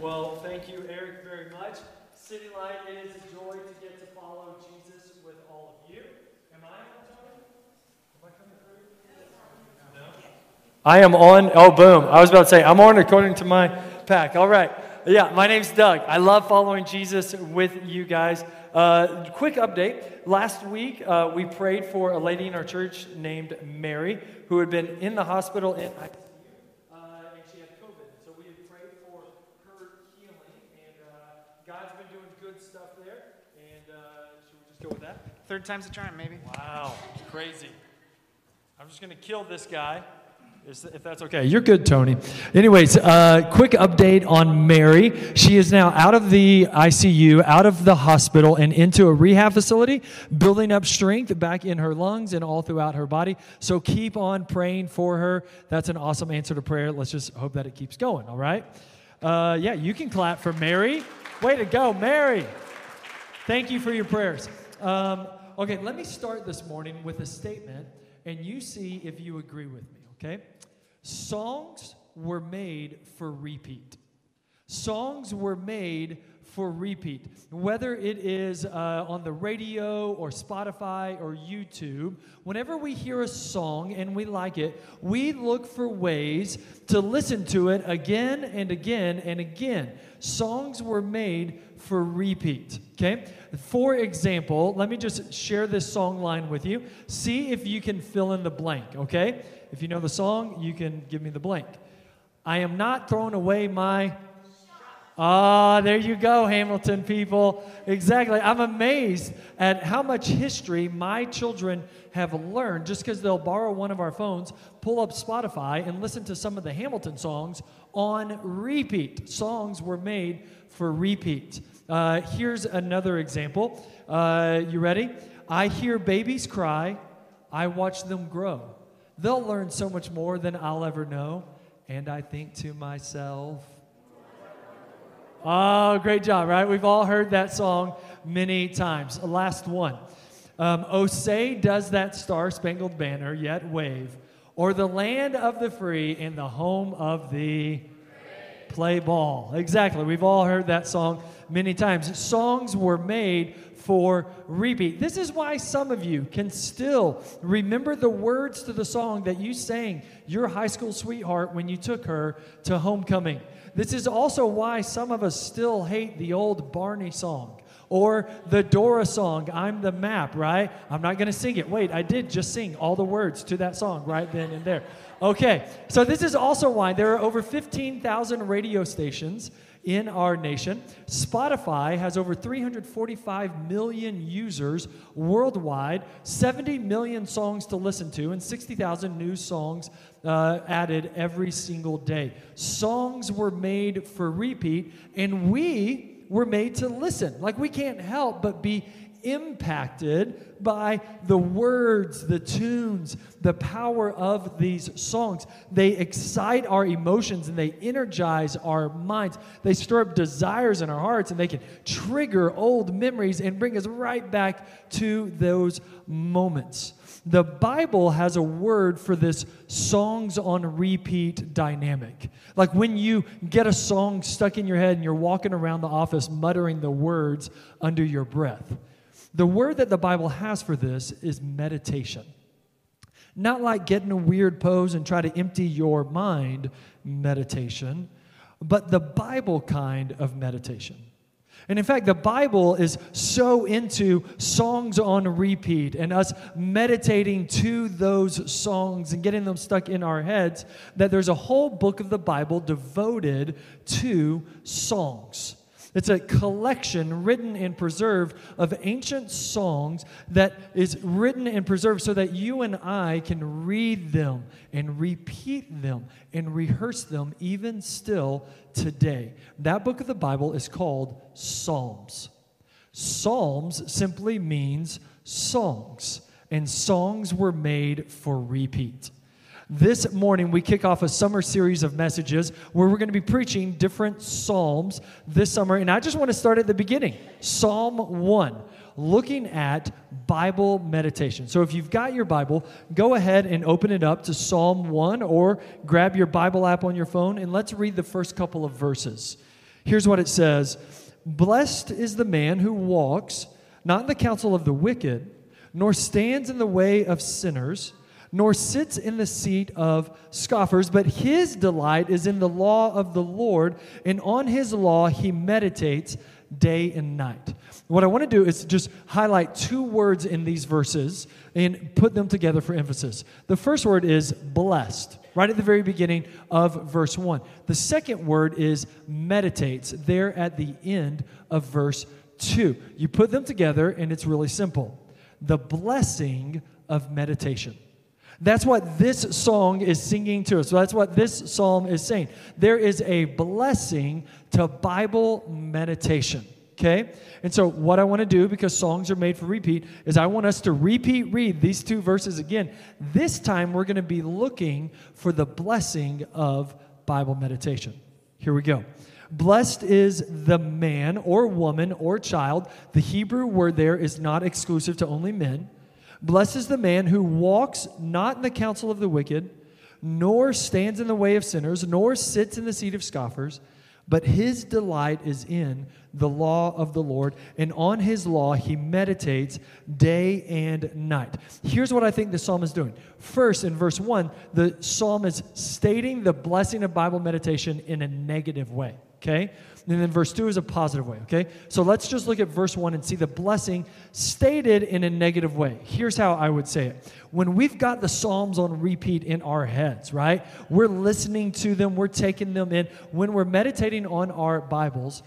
Well, thank you, Eric, very much. City Light, it is a joy to get to follow Jesus with all of you. Am I on, Tony? Am I coming through? No? I am on. Oh, boom. I was about to say, I'm on according to my pack. All right. Yeah, my name's Doug. I love following Jesus with you guys. Uh, quick update. Last week, uh, we prayed for a lady in our church named Mary who had been in the hospital in ICU, uh, and she had COVID. So we had prayed for her healing, and uh, God's been doing good stuff there. And uh, should we just go with that? Third time's a charm, maybe. Wow, crazy. I'm just going to kill this guy. If that's okay. You're good, Tony. Anyways, uh, quick update on Mary. She is now out of the ICU, out of the hospital, and into a rehab facility, building up strength back in her lungs and all throughout her body. So keep on praying for her. That's an awesome answer to prayer. Let's just hope that it keeps going, all right? Uh, yeah, you can clap for Mary. Way to go, Mary. Thank you for your prayers. Um, okay, let me start this morning with a statement, and you see if you agree with me, okay? Songs were made for repeat. Songs were made for repeat. Whether it is uh, on the radio or Spotify or YouTube, whenever we hear a song and we like it, we look for ways to listen to it again and again and again. Songs were made for repeat. Okay? For example, let me just share this song line with you. See if you can fill in the blank, okay? If you know the song, you can give me the blank. I am not throwing away my. Ah, there you go, Hamilton people. Exactly. I'm amazed at how much history my children have learned just because they'll borrow one of our phones, pull up Spotify, and listen to some of the Hamilton songs on repeat. Songs were made for repeat. Uh, here's another example. Uh, you ready? I hear babies cry, I watch them grow. They'll learn so much more than I'll ever know. And I think to myself, oh, great job, right? We've all heard that song many times. Last one. Um, oh, say, does that star spangled banner yet wave? Or the land of the free and the home of the play ball? Exactly. We've all heard that song many times. Songs were made for repeat. This is why some of you can still remember the words to the song that you sang your high school sweetheart when you took her to homecoming. This is also why some of us still hate the old Barney song or the Dora song, I'm the map, right? I'm not going to sing it. Wait, I did just sing all the words to that song right then and there. Okay, so this is also why there are over 15,000 radio stations in our nation. Spotify has over 345 million users worldwide, 70 million songs to listen to, and 60,000 new songs uh, added every single day. Songs were made for repeat, and we were made to listen. Like we can't help but be impacted by the words, the tunes, the power of these songs. They excite our emotions and they energize our minds. They stir up desires in our hearts and they can trigger old memories and bring us right back to those moments. The Bible has a word for this songs on repeat dynamic. Like when you get a song stuck in your head and you're walking around the office muttering the words under your breath. The word that the Bible has for this is meditation. Not like get in a weird pose and try to empty your mind meditation, but the Bible kind of meditation. And in fact, the Bible is so into songs on repeat and us meditating to those songs and getting them stuck in our heads that there's a whole book of the Bible devoted to songs. It's a collection written and preserved of ancient songs that is written and preserved so that you and I can read them and repeat them and rehearse them even still today. That book of the Bible is called Psalms. Psalms simply means songs, and songs were made for repeat. This morning, we kick off a summer series of messages where we're going to be preaching different Psalms this summer. And I just want to start at the beginning Psalm 1, looking at Bible meditation. So if you've got your Bible, go ahead and open it up to Psalm 1 or grab your Bible app on your phone and let's read the first couple of verses. Here's what it says Blessed is the man who walks not in the counsel of the wicked, nor stands in the way of sinners, nor sits in the seat of scoffers, but his delight is in the law of the Lord, and on his law he meditates day and night. What I want to do is just highlight two words in these verses and put them together for emphasis. The first word is blessed, right at the very beginning of verse 1. The second word is meditates, there at the end of verse 2. You put them together, and it's really simple the blessing of meditation. That's what this song is singing to us. So that's what this psalm is saying. There is a blessing to Bible meditation. Okay? And so, what I want to do, because songs are made for repeat, is I want us to repeat read these two verses again. This time, we're going to be looking for the blessing of Bible meditation. Here we go. Blessed is the man or woman or child. The Hebrew word there is not exclusive to only men Blessed is the man who walks not in the counsel of the wicked, nor stands in the way of sinners, nor sits in the seat of scoffers, but his delight is in the law of the Lord, and on his law he meditates day and night. Here's what I think the psalm is doing. First, in verse 1, the psalm is stating the blessing of Bible meditation in a negative way okay? And then verse 2 is a positive way, okay? So let's just look at verse 1 and see the blessing stated in a negative way. Here's how I would say it. When we've got the Psalms on repeat in our heads, right? We're listening to them, we're taking them in. When we're meditating on our Bibles,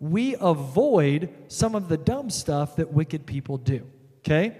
we avoid some of the dumb stuff that wicked people do, okay?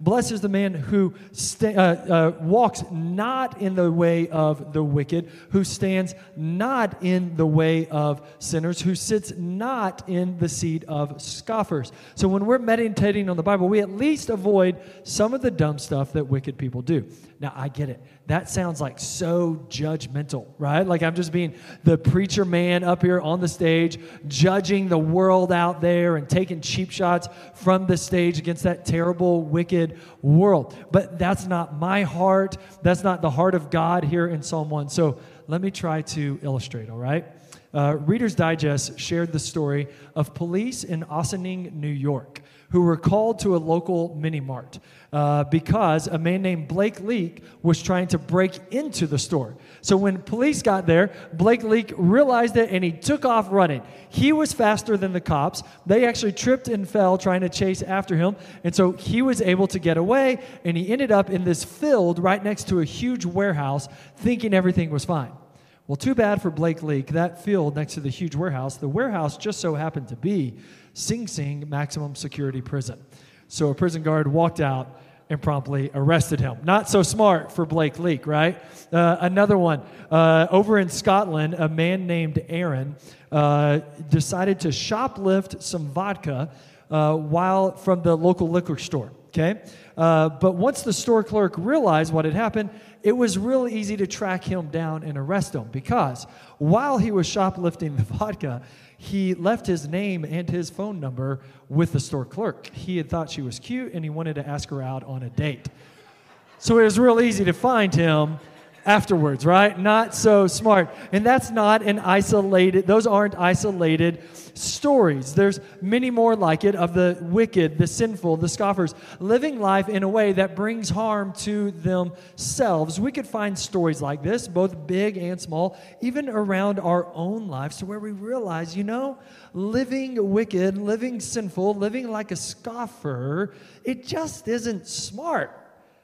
Blessed is the man who sta- uh, uh, walks not in the way of the wicked, who stands not in the way of sinners, who sits not in the seat of scoffers. So when we're meditating on the Bible, we at least avoid some of the dumb stuff that wicked people do. Now, I get it. That sounds like so judgmental, right? Like I'm just being the preacher man up here on the stage, judging the world out there and taking cheap shots from the stage against that terrible, wicked world. But that's not my heart. That's not the heart of God here in Psalm 1. So let me try to illustrate, all right? Uh, Reader's Digest shared the story of police in Ossining, New York who were called to a local mini mart uh, because a man named Blake Leak was trying to break into the store. So when police got there, Blake Leak realized it and he took off running. He was faster than the cops. They actually tripped and fell trying to chase after him. And so he was able to get away and he ended up in this field right next to a huge warehouse thinking everything was fine. Well, too bad for Blake Leak. That field next to the huge warehouse, the warehouse just so happened to be Sing Sing maximum security prison. So a prison guard walked out and promptly arrested him. Not so smart for Blake Leak, right? Uh, another one. Uh, over in Scotland, a man named Aaron uh, decided to shoplift some vodka uh, while from the local liquor store. Okay? Uh, but once the store clerk realized what had happened, it was real easy to track him down and arrest him because while he was shoplifting the vodka, he left his name and his phone number with the store clerk. He had thought she was cute and he wanted to ask her out on a date. So it was real easy to find him afterwards, right? Not so smart. And that's not an isolated, those aren't isolated stories. There's many more like it of the wicked, the sinful, the scoffers, living life in a way that brings harm to themselves. We could find stories like this, both big and small, even around our own lives, to where we realize, you know, living wicked, living sinful, living like a scoffer, it just isn't smart.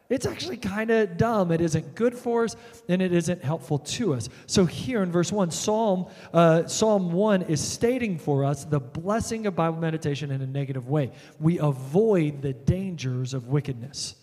It's actually kind of dumb. It isn't good for us, and it isn't helpful to us. So here in verse one, Psalm uh, Psalm one is stating for us the blessing of Bible meditation in a negative way. We avoid the dangers of wickedness.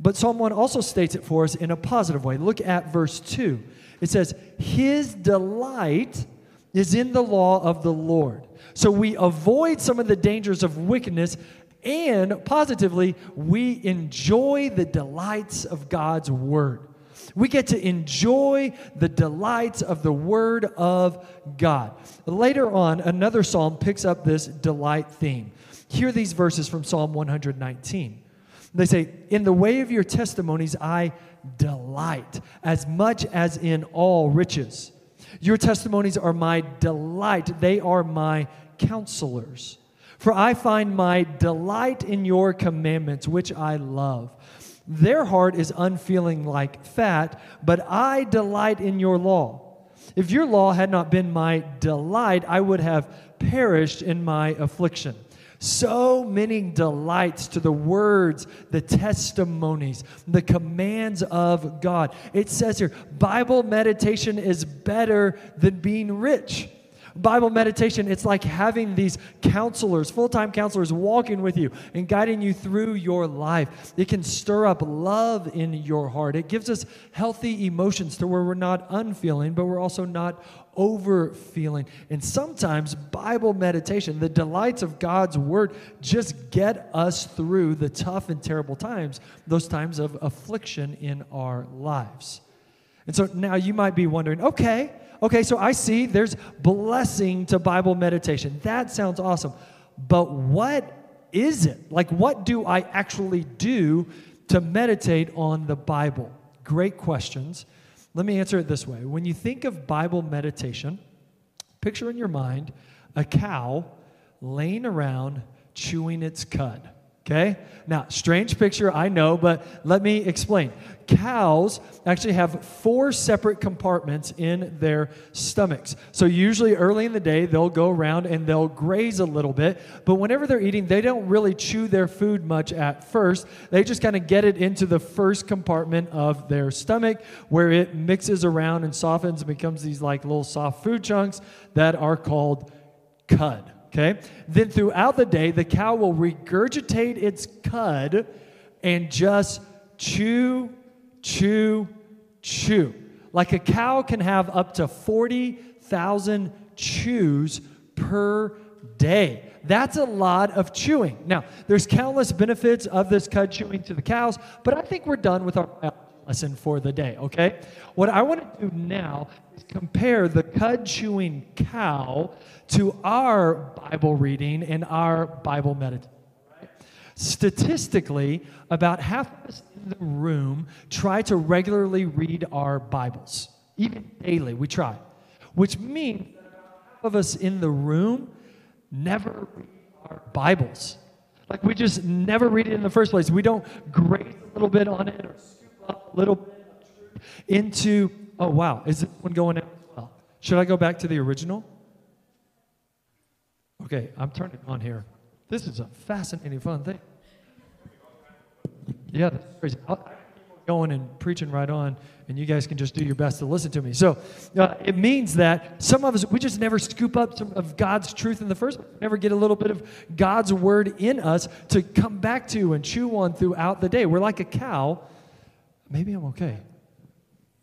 But Psalm one also states it for us in a positive way. Look at verse two. It says, "His delight is in the law of the Lord." So we avoid some of the dangers of wickedness and positively, we enjoy the delights of God's Word. We get to enjoy the delights of the Word of God. Later on, another psalm picks up this delight theme. Hear these verses from Psalm 119. They say, In the way of your testimonies I delight, as much as in all riches. Your testimonies are my delight, they are my counselors. For I find my delight in your commandments, which I love. Their heart is unfeeling like fat, but I delight in your law. If your law had not been my delight, I would have perished in my affliction. So many delights to the words, the testimonies, the commands of God. It says here Bible meditation is better than being rich. Bible meditation, it's like having these counselors, full time counselors, walking with you and guiding you through your life. It can stir up love in your heart. It gives us healthy emotions to where we're not unfeeling, but we're also not over feeling. And sometimes Bible meditation, the delights of God's word, just get us through the tough and terrible times, those times of affliction in our lives. And so now you might be wondering, okay, Okay, so I see there's blessing to Bible meditation. That sounds awesome. But what is it? Like, what do I actually do to meditate on the Bible? Great questions. Let me answer it this way. When you think of Bible meditation, picture in your mind a cow laying around chewing its cud. Okay? Now, strange picture, I know, but let me explain. Cows actually have four separate compartments in their stomachs. So, usually early in the day, they'll go around and they'll graze a little bit, but whenever they're eating, they don't really chew their food much at first. They just kind of get it into the first compartment of their stomach where it mixes around and softens and becomes these like little soft food chunks that are called cud. Okay? Then throughout the day, the cow will regurgitate its cud and just chew, chew, chew. Like a cow can have up to 40,000 chews per day. That's a lot of chewing. Now, there's countless benefits of this cud chewing to the cows, but I think we're done with our lesson for the day, okay? What I want to do now is compare the cud chewing cow to our Bible reading and our Bible meditation. Statistically, about half of us in the room try to regularly read our Bibles, even daily. We try, which means half of us in the room never read our Bibles. Like we just never read it in the first place. We don't graze a little bit on it or up a little bit into. Oh wow, is this one going out as well? Should I go back to the original? Okay, I'm turning on here. This is a fascinating, fun thing. Yeah, that's crazy. I'll, going and preaching right on, and you guys can just do your best to listen to me. So uh, it means that some of us, we just never scoop up some of God's truth in the first. Never get a little bit of God's word in us to come back to and chew on throughout the day. We're like a cow. Maybe I'm okay.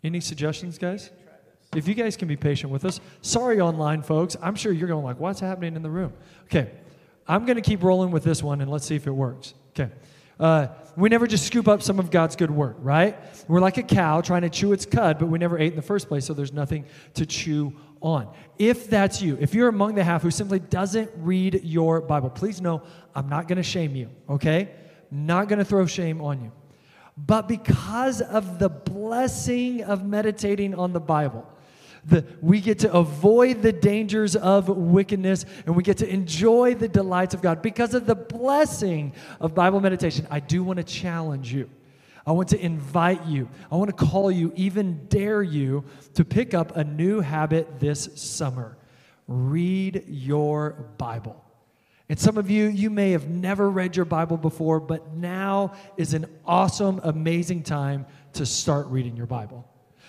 Any suggestions, guys? If you guys can be patient with us, sorry, online folks. I'm sure you're going like, what's happening in the room? Okay, I'm going to keep rolling with this one and let's see if it works. Okay. Uh, we never just scoop up some of God's good word, right? We're like a cow trying to chew its cud, but we never ate in the first place, so there's nothing to chew on. If that's you, if you're among the half who simply doesn't read your Bible, please know I'm not going to shame you, okay? Not going to throw shame on you. But because of the blessing of meditating on the Bible, the, we get to avoid the dangers of wickedness and we get to enjoy the delights of God because of the blessing of Bible meditation. I do want to challenge you. I want to invite you. I want to call you, even dare you, to pick up a new habit this summer. Read your Bible. And some of you, you may have never read your Bible before, but now is an awesome, amazing time to start reading your Bible.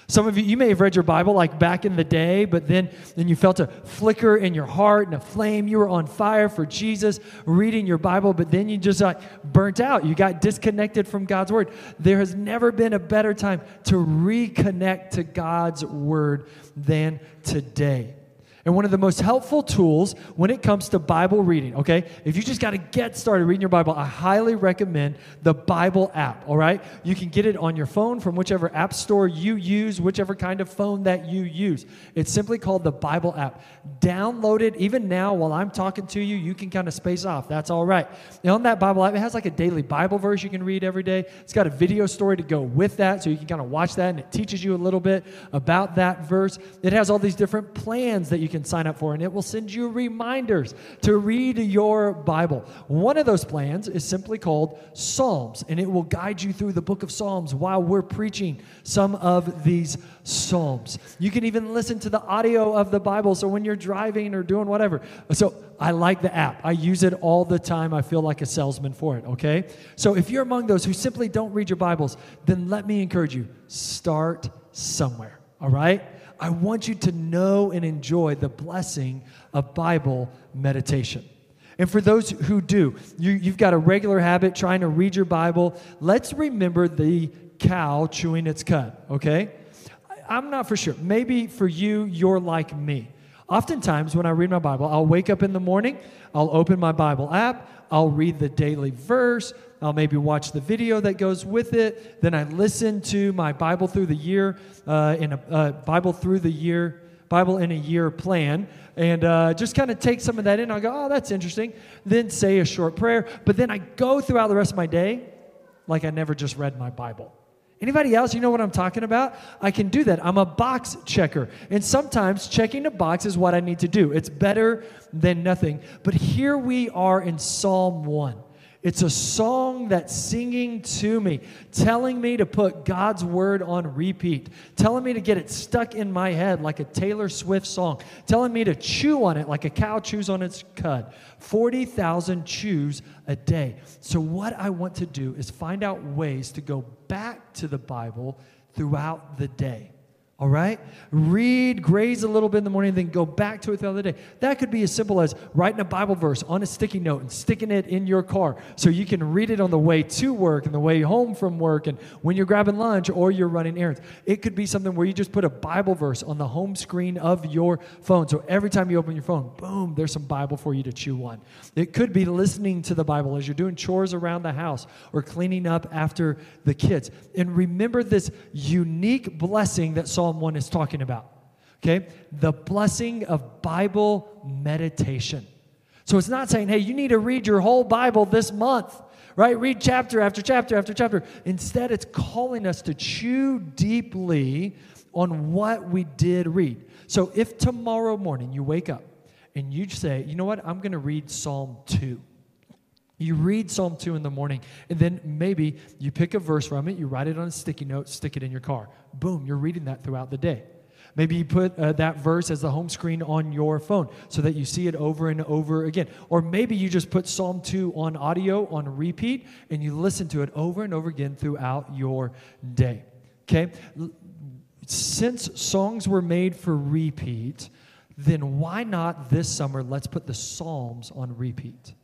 Some of you, you may have read your Bible like back in the day, but then, then you felt a flicker in your heart and a flame. You were on fire for Jesus reading your Bible, but then you just like burnt out. You got disconnected from God's Word. There has never been a better time to reconnect to God's Word than today. And one of the most helpful tools when it comes to Bible reading, okay? If you just got to get started reading your Bible, I highly recommend the Bible app, all right? You can get it on your phone from whichever app store you use, whichever kind of phone that you use. It's simply called the Bible app. Download it. Even now, while I'm talking to you, you can kind of space off. That's all right. And on that Bible app, it has like a daily Bible verse you can read every day. It's got a video story to go with that, so you can kind of watch that, and it teaches you a little bit about that verse. It has all these different plans that you can sign up for, and it will send you reminders to read your Bible. One of those plans is simply called Psalms, and it will guide you through the book of Psalms while we're preaching some of these Psalms. You can even listen to the audio of the Bible, so when you're driving or doing whatever. So I like the app. I use it all the time. I feel like a salesman for it, okay? So if you're among those who simply don't read your Bibles, then let me encourage you start somewhere, all right? I want you to know and enjoy the blessing of Bible meditation. And for those who do, you, have got a regular habit trying to read your Bible, let's remember the cow chewing its cud, okay? I'm not for sure. Maybe for you, you're like me. Oftentimes, when I read my Bible, I'll wake up in the morning, I'll open my Bible app, I'll read the daily verse, I'll maybe watch the video that goes with it. Then I listen to my Bible through the year, uh, in a uh, Bible through the year, Bible in a year plan, and uh, just kind of take some of that in. I'll go, oh, that's interesting. Then say a short prayer, but then I go throughout the rest of my day like I never just read my Bible. Anybody else, you know what I'm talking about? I can do that. I'm a box checker. And sometimes checking a box is what I need to do. It's better than nothing. But here we are in Psalm 1. It's a song that's singing to me, telling me to put God's word on repeat, telling me to get it stuck in my head like a Taylor Swift song, telling me to chew on it like a cow chews on its cud. 40,000 chews a day. So, what I want to do is find out ways to go back to the Bible throughout the day. All right? Read, graze a little bit in the morning, then go back to it throughout the day. That could be as simple as writing a Bible verse on a sticky note and sticking it in your car so you can read it on the way to work and the way home from work and when you're grabbing lunch or you're running errands. It could be something where you just put a Bible verse on the home screen of your phone. So every time you open your phone, boom, there's some Bible for you to chew on. It could be listening to the Bible as you're doing chores around the house or cleaning up after the kids. And remember this unique blessing that Psalm Psalm 1 is talking about. Okay? The blessing of Bible meditation. So it's not saying, hey, you need to read your whole Bible this month, right? Read chapter after chapter after chapter. Instead, it's calling us to chew deeply on what we did read. So if tomorrow morning you wake up and you say, you know what, I'm going to read Psalm 2. You read Psalm 2 in the morning, and then maybe you pick a verse from it, you write it on a sticky note, stick it in your car. Boom, you're reading that throughout the day. Maybe you put uh, that verse as the home screen on your phone so that you see it over and over again. Or maybe you just put Psalm 2 on audio, on repeat, and you listen to it over and over again throughout your day. Okay? Since songs were made for repeat, then why not this summer let's put the Psalms on repeat?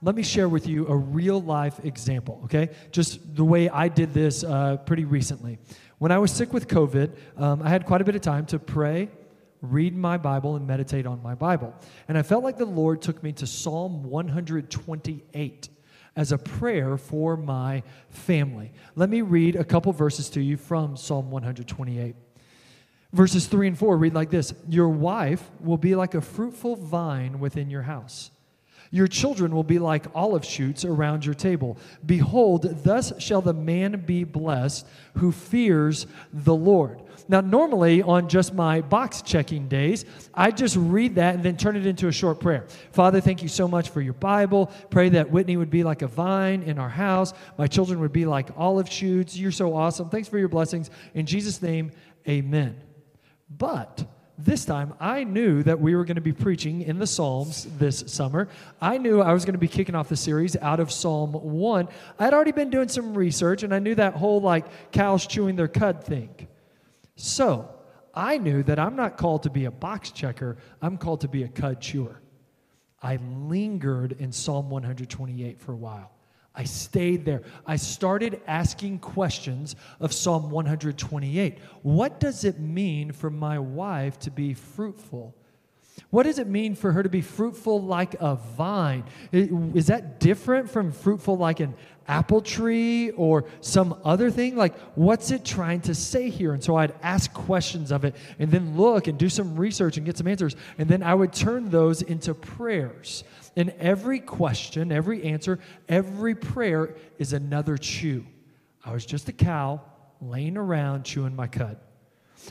let me share with you a real life example, okay? Just the way I did this uh, pretty recently. When I was sick with COVID, um, I had quite a bit of time to pray, read my Bible, and meditate on my Bible. And I felt like the Lord took me to Psalm 128 as a prayer for my family. Let me read a couple verses to you from Psalm 128. Verses 3 and 4 read like this Your wife will be like a fruitful vine within your house your children will be like olive shoots around your table. Behold, thus shall the man be blessed who fears the Lord. Now, normally on just my box checking days, I just read that and then turn it into a short prayer. Father, thank you so much for your Bible. Pray that Whitney would be like a vine in our house. My children would be like olive shoots. You're so awesome. Thanks for your blessings. In Jesus' name, amen. But this time I knew that we were going to be preaching in the Psalms this summer. I knew I was going to be kicking off the series out of Psalm 1. I had already been doing some research and I knew that whole like cows chewing their cud thing. So I knew that I'm not called to be a box checker, I'm called to be a cud chewer. I lingered in Psalm 128 for a while. I stayed there. I started asking questions of Psalm 128. What does it mean for my wife to be fruitful? What does it mean for her to be fruitful like a vine? Is that different from fruitful like an apple tree or some other thing? Like, what's it trying to say here? And so I'd ask questions of it and then look and do some research and get some answers. And then I would turn those into prayers. And every question, every answer, every prayer is another chew. I was just a cow laying around chewing my cud.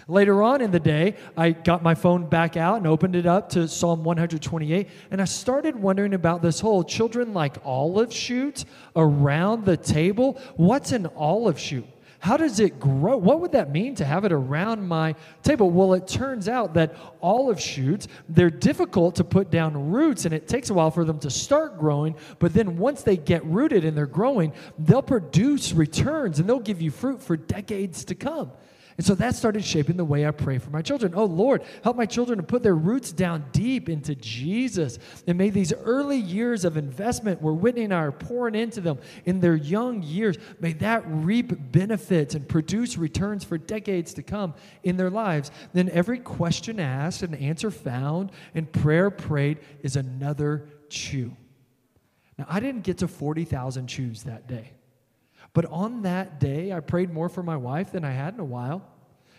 Later on in the day, I got my phone back out and opened it up to Psalm 128, and I started wondering about this whole children like olive shoots around the table. What's an olive shoot? How does it grow? What would that mean to have it around my table? Well, it turns out that olive shoots, they're difficult to put down roots and it takes a while for them to start growing, but then once they get rooted and they're growing, they'll produce returns and they'll give you fruit for decades to come. And so that started shaping the way I pray for my children. Oh, Lord, help my children to put their roots down deep into Jesus. And may these early years of investment where Whitney and I are pouring into them in their young years, may that reap benefits and produce returns for decades to come in their lives. Then every question asked and answer found and prayer prayed is another chew. Now, I didn't get to 40,000 chews that day. But on that day, I prayed more for my wife than I had in a while.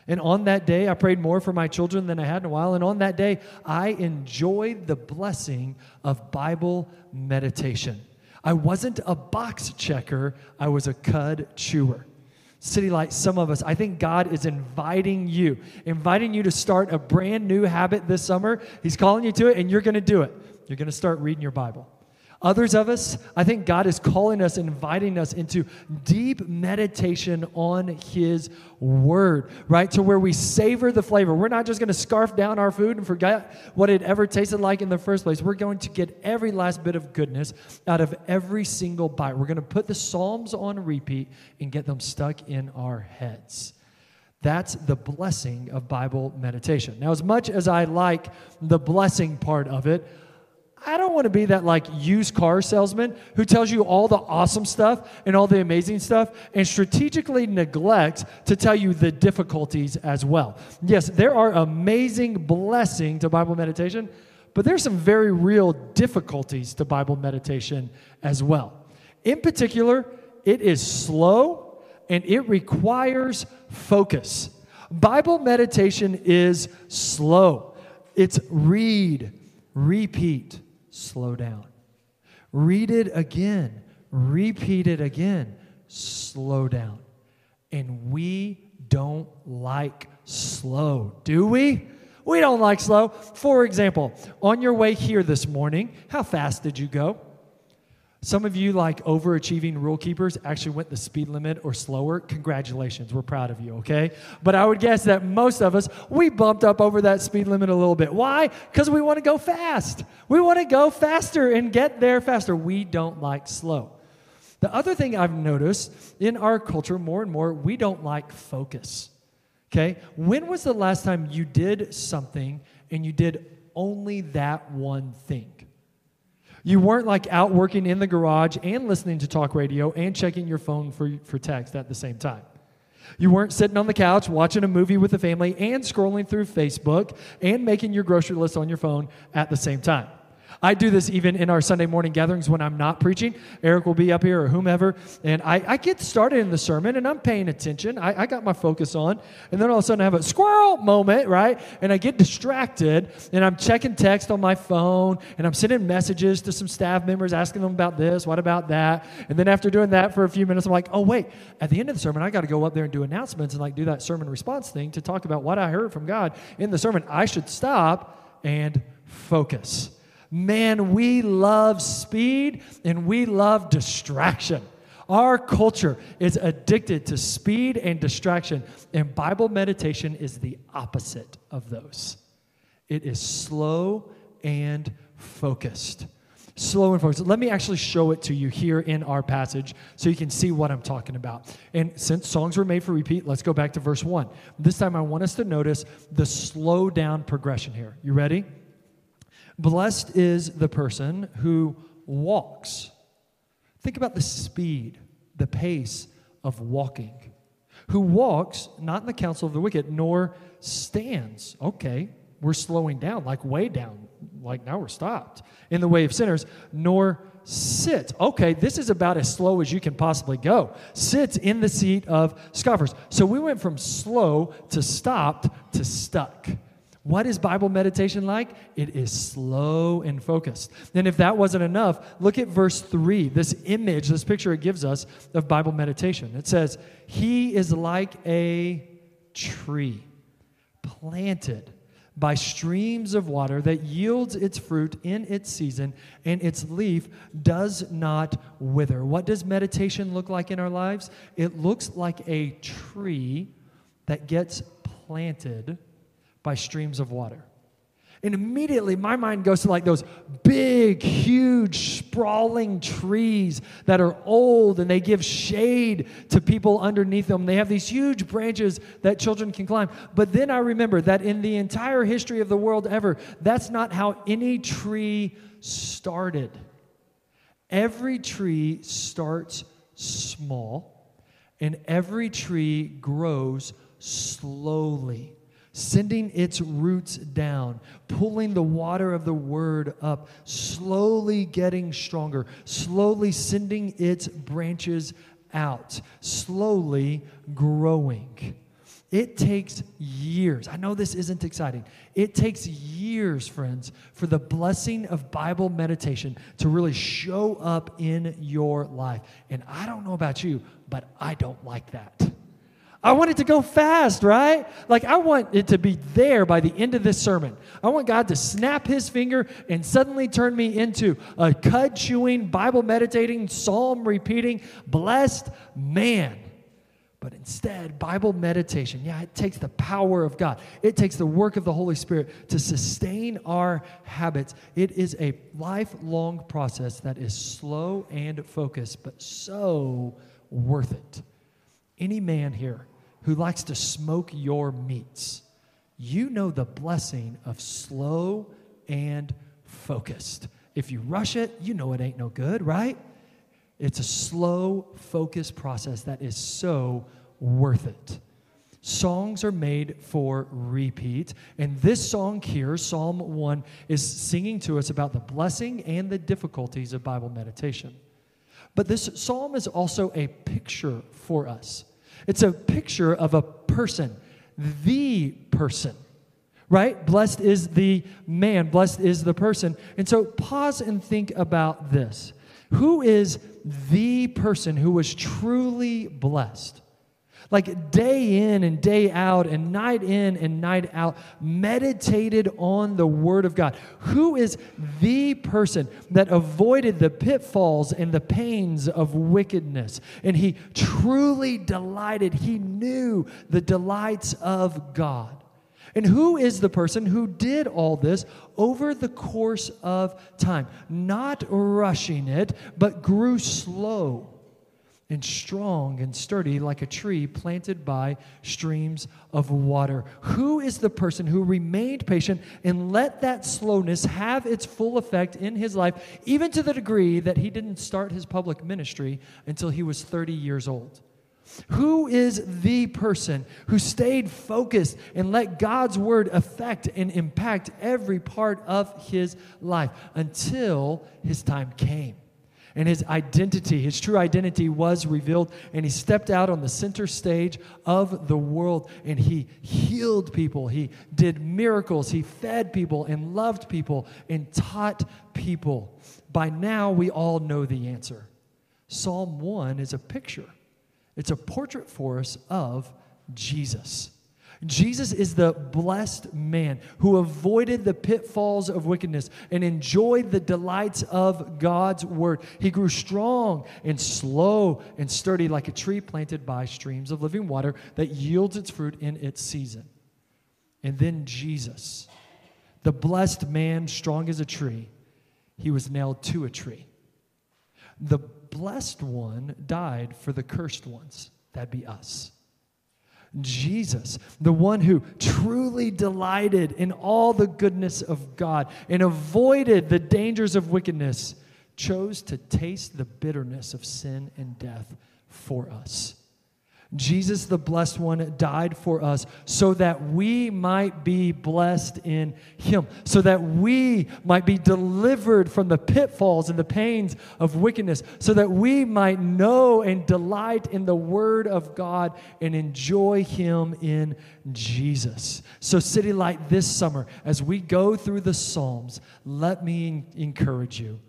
And on that day, I prayed more for my children than I had in a while. And on that day, I enjoyed the blessing of Bible meditation. I wasn't a box checker, I was a cud chewer. City Light, some of us, I think God is inviting you, inviting you to start a brand new habit this summer. He's calling you to it, and you're going to do it. You're going to start reading your Bible. Others of us, I think God is calling us, inviting us into deep meditation on His Word, right? To where we savor the flavor. We're not just going to scarf down our food and forget what it ever tasted like in the first place. We're going to get every last bit of goodness out of every single bite. We're going to put the Psalms on repeat and get them stuck in our heads. That's the blessing of Bible meditation. Now, as much as I like the blessing part of it, I don't want to be that like used car salesman who tells you all the awesome stuff and all the amazing stuff and strategically neglects to tell you the difficulties as well. Yes, there are amazing blessings to Bible meditation, but there's some very real difficulties to Bible meditation as well. In particular, it is slow and it requires focus. Bible meditation is slow. It's read, repeat, slow down. Read it again, repeat it again, slow down. And we don't like slow, do we? We don't like slow. For example, on your way here this morning, how fast did you go? Some of you, like overachieving rule keepers, actually went the speed limit or slower. Congratulations, we're proud of you, okay? But I would guess that most of us, we bumped up over that speed limit a little bit. Why? Because we want to go fast. We want to go faster and get there faster. We don't like slow. The other thing I've noticed in our culture more and more, we don't like focus, okay? When was the last time you did something and you did only that one thing? You weren't like out working in the garage and listening to talk radio and checking your phone for, for text at the same time. You weren't sitting on the couch watching a movie with the family and scrolling through Facebook and making your grocery list on your phone at the same time. I do this even in our Sunday morning gatherings when I'm not preaching. Eric will be up here or whomever, and I, I get started in the sermon and I'm paying attention. I, I got my focus on, and then all of a sudden I have a squirrel moment, right? And I get distracted and I'm checking text on my phone and I'm sending messages to some staff members asking them about this, what about that? And then after doing that for a few minutes, I'm like, oh, wait, at the end of the sermon, I got to go up there and do announcements and like do that sermon response thing to talk about what I heard from God in the sermon. I should stop and focus. Man, we love speed and we love distraction. Our culture is addicted to speed and distraction, and Bible meditation is the opposite of those. It is slow and focused. Slow and focused. Let me actually show it to you here in our passage so you can see what I'm talking about. And since songs were made for repeat, let's go back to verse 1. This time I want us to notice the slow down progression here. You ready? Blessed is the person who walks. Think about the speed, the pace of walking. Who walks not in the counsel of the wicked, nor stands. Okay, we're slowing down, like way down, like now we're stopped in the way of sinners, nor sit. Okay, this is about as slow as you can possibly go. Sits in the seat of scoffers. So we went from slow to stopped to stuck. What is Bible meditation like? It is slow and focused. And if that wasn't enough, look at verse 3, this image, this picture it gives us of Bible meditation. It says, He is like a tree planted by streams of water that yields its fruit in its season, and its leaf does not wither. What does meditation look like in our lives? It looks like a tree that gets planted by streams of water. And immediately my mind goes to like those big, huge, sprawling trees that are old and they give shade to people underneath them. They have these huge branches that children can climb. But then I remember that in the entire history of the world ever, that's not how any tree started. Every tree starts small, and every tree grows slowly sending its roots down, pulling the water of the word up, slowly getting stronger, slowly sending its branches out, slowly growing. It takes years. I know this isn't exciting. It takes years, friends, for the blessing of Bible meditation to really show up in your life. And I don't know about you, but I don't like that. I want it to go fast, right? Like, I want it to be there by the end of this sermon. I want God to snap his finger and suddenly turn me into a cud chewing, Bible meditating, psalm repeating, blessed man. But instead, Bible meditation, yeah, it takes the power of God. It takes the work of the Holy Spirit to sustain our habits. It is a lifelong process that is slow and focused, but so worth it any man here who likes to smoke your meats, you know the blessing of slow and focused. If you rush it, you know it ain't no good, right? It's a slow, focused process that is so worth it. Songs are made for repeat. And this song here, Psalm 1, is singing to us about the blessing and the difficulties of Bible meditation. But this psalm is also a picture for us. It's a picture of a person, the person, right? Blessed is the man, blessed is the person. And so pause and think about this. Who is the person who was truly blessed? Like day in and day out and night in and night out, meditated on the Word of God? Who is the person that avoided the pitfalls and the pains of wickedness? And he truly delighted, he knew the delights of God. And who is the person who did all this over the course of time? Not rushing it, but grew slow and strong and sturdy like a tree planted by streams of water. Who is the person who remained patient and let that slowness have its full effect in his life, even to the degree that he didn't start his public ministry until he was 30 years old? Who is the person who stayed focused and let God's word affect and impact every part of his life until his time came? And his identity, his true identity was revealed. And he stepped out on the center stage of the world and he healed people. He did miracles. He fed people and loved people and taught people. By now, we all know the answer. Psalm 1 is a picture, it's a portrait for us of Jesus. Jesus is the blessed man who avoided the pitfalls of wickedness and enjoyed the delights of God's word. He grew strong and slow and sturdy like a tree planted by streams of living water that yields its fruit in its season. And then Jesus, the blessed man, strong as a tree, he was nailed to a tree. The blessed one died for the cursed ones. That'd be us. Jesus, the one who truly delighted in all the goodness of God and avoided the dangers of wickedness, chose to taste the bitterness of sin and death for us. Jesus, the blessed one, died for us so that we might be blessed in him, so that we might be delivered from the pitfalls and the pains of wickedness, so that we might know and delight in the word of God and enjoy him in Jesus. So, City Light, this summer, as we go through the Psalms, let me encourage you.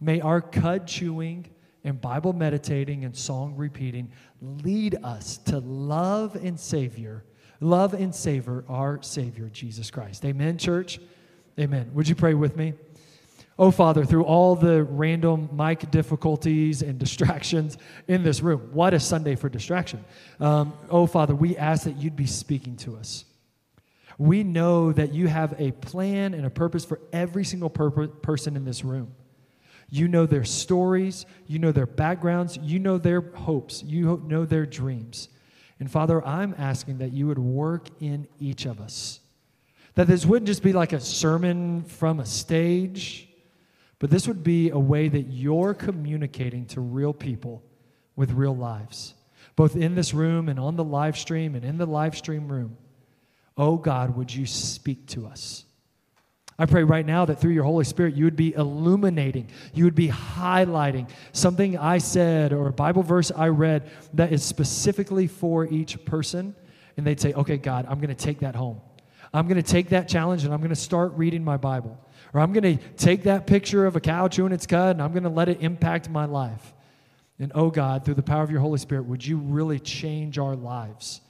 May our cud chewing, and Bible meditating and song repeating lead us to love and Savior, love and savor our Savior, Jesus Christ. Amen, church? Amen. Would you pray with me? Oh, Father, through all the random mic difficulties and distractions in this room, what a Sunday for distraction. Um, oh, Father, we ask that you'd be speaking to us. We know that you have a plan and a purpose for every single per- person in this room. You know their stories, you know their backgrounds, you know their hopes, you know their dreams. And Father, I'm asking that you would work in each of us. That this wouldn't just be like a sermon from a stage, but this would be a way that you're communicating to real people with real lives, both in this room and on the live stream and in the live stream room. Oh God, would you speak to us? I pray right now that through your Holy Spirit, you would be illuminating, you would be highlighting something I said or a Bible verse I read that is specifically for each person. And they'd say, okay, God, I'm going to take that home. I'm going to take that challenge and I'm going to start reading my Bible. Or I'm going to take that picture of a cow chewing its cud and I'm going to let it impact my life. And oh God, through the power of your Holy Spirit, would you really change our lives?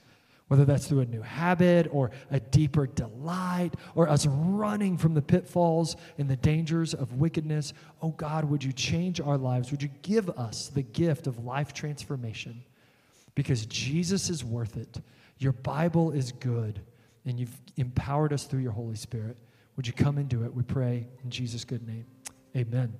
Whether that's through a new habit or a deeper delight or us running from the pitfalls and the dangers of wickedness. Oh God, would you change our lives? Would you give us the gift of life transformation? Because Jesus is worth it. Your Bible is good, and you've empowered us through your Holy Spirit. Would you come do it? We pray in Jesus' good name. Amen.